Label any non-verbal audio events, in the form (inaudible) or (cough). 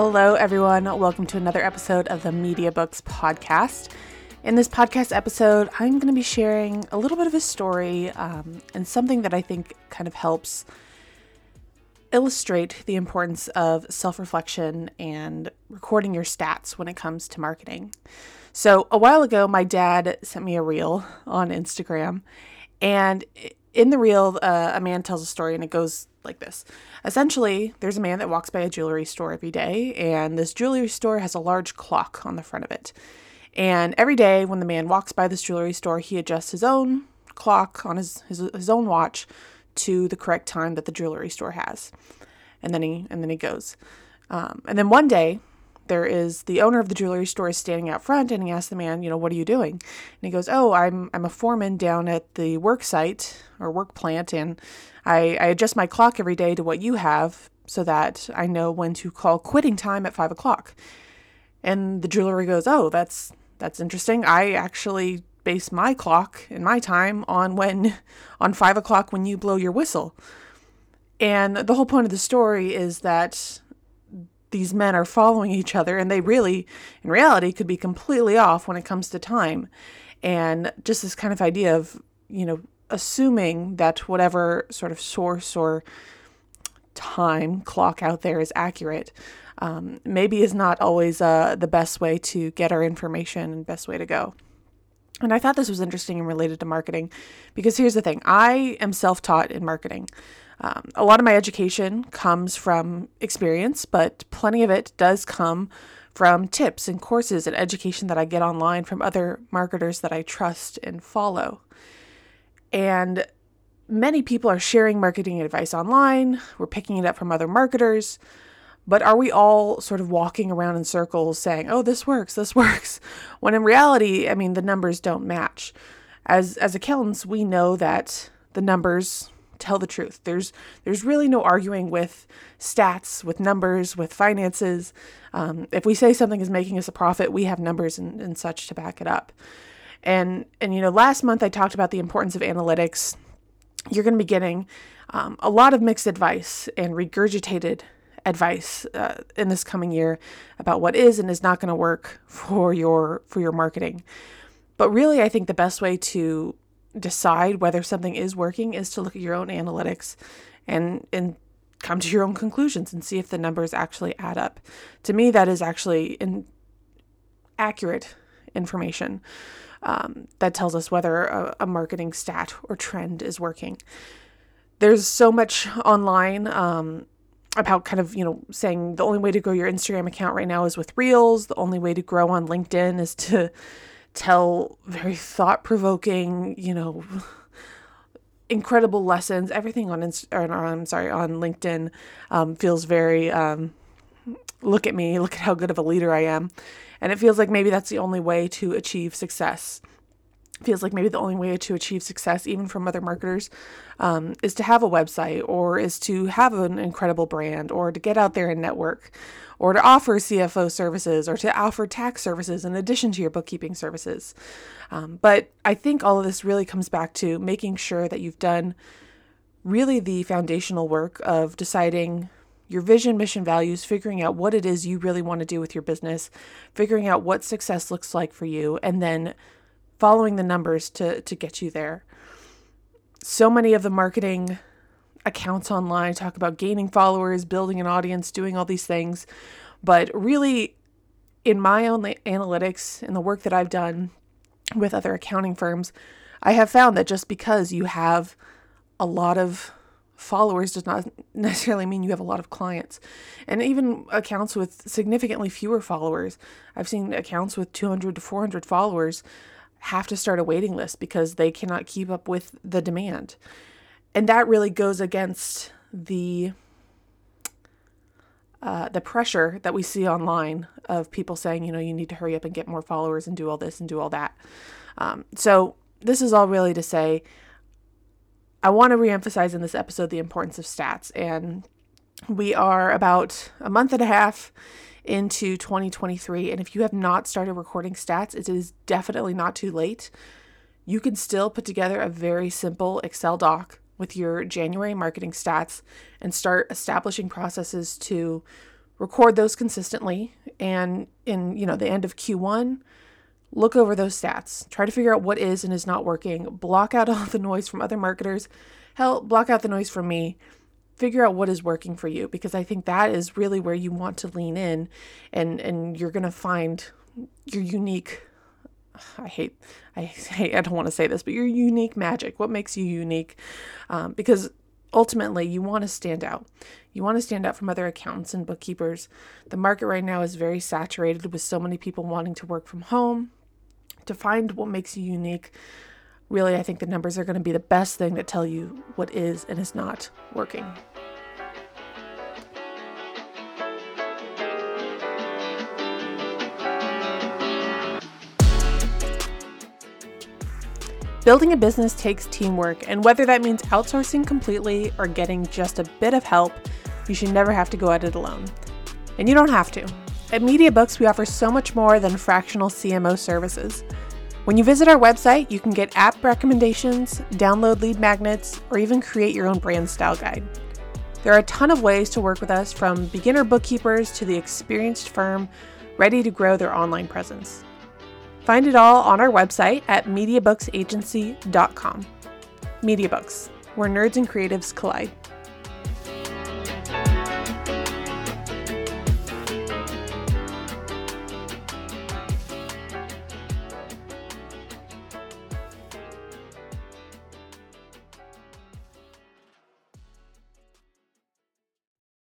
Hello, everyone. Welcome to another episode of the MediaBooks Podcast. In this podcast episode, I'm going to be sharing a little bit of a story um, and something that I think kind of helps illustrate the importance of self reflection and recording your stats when it comes to marketing. So, a while ago, my dad sent me a reel on Instagram, and in the reel, uh, a man tells a story, and it goes like this. Essentially, there's a man that walks by a jewelry store every day, and this jewelry store has a large clock on the front of it. And every day, when the man walks by this jewelry store, he adjusts his own clock on his, his, his own watch to the correct time that the jewelry store has. And then he and then he goes. Um, and then one day, there is the owner of the jewelry store is standing out front and he asks the man, you know, what are you doing? And he goes, oh, I'm I'm a foreman down at the work site or work plant, and I, I adjust my clock every day to what you have so that I know when to call quitting time at five o'clock. And the jewelry goes, oh, that's that's interesting. I actually base my clock and my time on when (laughs) on five o'clock when you blow your whistle. And the whole point of the story is that these men are following each other and they really in reality could be completely off when it comes to time. And just this kind of idea of you know assuming that whatever sort of source or time clock out there is accurate um, maybe is not always uh, the best way to get our information and best way to go. And I thought this was interesting and related to marketing because here's the thing. I am self taught in marketing. Um, a lot of my education comes from experience, but plenty of it does come from tips and courses and education that I get online from other marketers that I trust and follow. And many people are sharing marketing advice online, we're picking it up from other marketers. But are we all sort of walking around in circles saying, "Oh, this works, this (laughs) works," when in reality, I mean, the numbers don't match. As as accountants, we know that the numbers tell the truth. There's there's really no arguing with stats, with numbers, with finances. Um, if we say something is making us a profit, we have numbers and, and such to back it up. And and you know, last month I talked about the importance of analytics. You're going to be getting um, a lot of mixed advice and regurgitated advice uh, in this coming year about what is and is not going to work (laughs) for your for your marketing. But really, I think the best way to decide whether something is working is to look at your own analytics and and come to your own conclusions and see if the numbers actually add up. To me, that is actually in accurate information um, that tells us whether a, a, marketing stat or trend is working. There's so much online um, about kind of you know saying the only way to grow your Instagram account right now is with Reels. The only way to grow on LinkedIn is to tell very thought provoking, you know, (laughs) incredible lessons. Everything on Inst- or, I'm sorry on LinkedIn um, feels very um, look at me, look at how good of a leader I am, and it feels like maybe that's the only way to achieve success. Feels like maybe the only way to achieve success, even from other marketers, um, is to have a website or is to have an incredible brand or to get out there and network or to offer CFO services or to offer tax services in addition to your bookkeeping services. Um, but I think all of this really comes back to making sure that you've done really the foundational work of deciding your vision, mission, values, figuring out what it is you really want to do with your business, figuring out what success looks like for you, and then following the numbers to, to get you there. So many of the marketing accounts online talk about gaining followers, building an audience, doing all these things. But really, in my own analytics and the work that I've done with other accounting firms, I have found that just because you have a lot of followers does not (laughs) necessarily mean you have a lot of clients. And even accounts with significantly fewer followers, I've seen accounts with 200 to 400 followers have to start a waiting list because they cannot keep up with the demand and that really goes against the uh, the pressure that we see online of people saying, you know, you need to hurry up and get more followers and do all this and do all that. Um, so, this is all really to say I want to reemphasize in this episode the importance of stats. And we are about a month and a half into 2023. And if you have not started recording stats, it is definitely not too late. You can still put together a very simple Excel doc with your January marketing stats and start establishing processes to record those consistently. And in you know the end of Q1 look over those stats. Try to figure out what is and is not working. Block out (laughs) all the noise from other marketers. Hell block out the noise from me figure out what is working for you because i think that is really where you want to lean in and and you're going to find your unique i hate i hate i don't want to say this but your unique magic what makes you unique um, because ultimately you want to stand out. You want to stand out from other accountants and bookkeepers. The market right now is very saturated with so many people wanting to work from home. To find what makes you unique, really, I think the numbers are going to be the best thing to tell you what is and is not working. Building a business takes teamwork, and whether that means outsourcing completely or getting just a bit of help, you should never have to go at it alone. And you don't have to. At MediaBooks, we offer so much more than fractional CMO services. When you visit our website, you can get app recommendations, download lead magnets, or even create your own brand style guide. There are a ton of ways to work with us from beginner bookkeepers to the experienced firm ready to grow their online presence. Find it all on our website at mediabooksagency.com. MediaBooks, where nerds and creatives collide.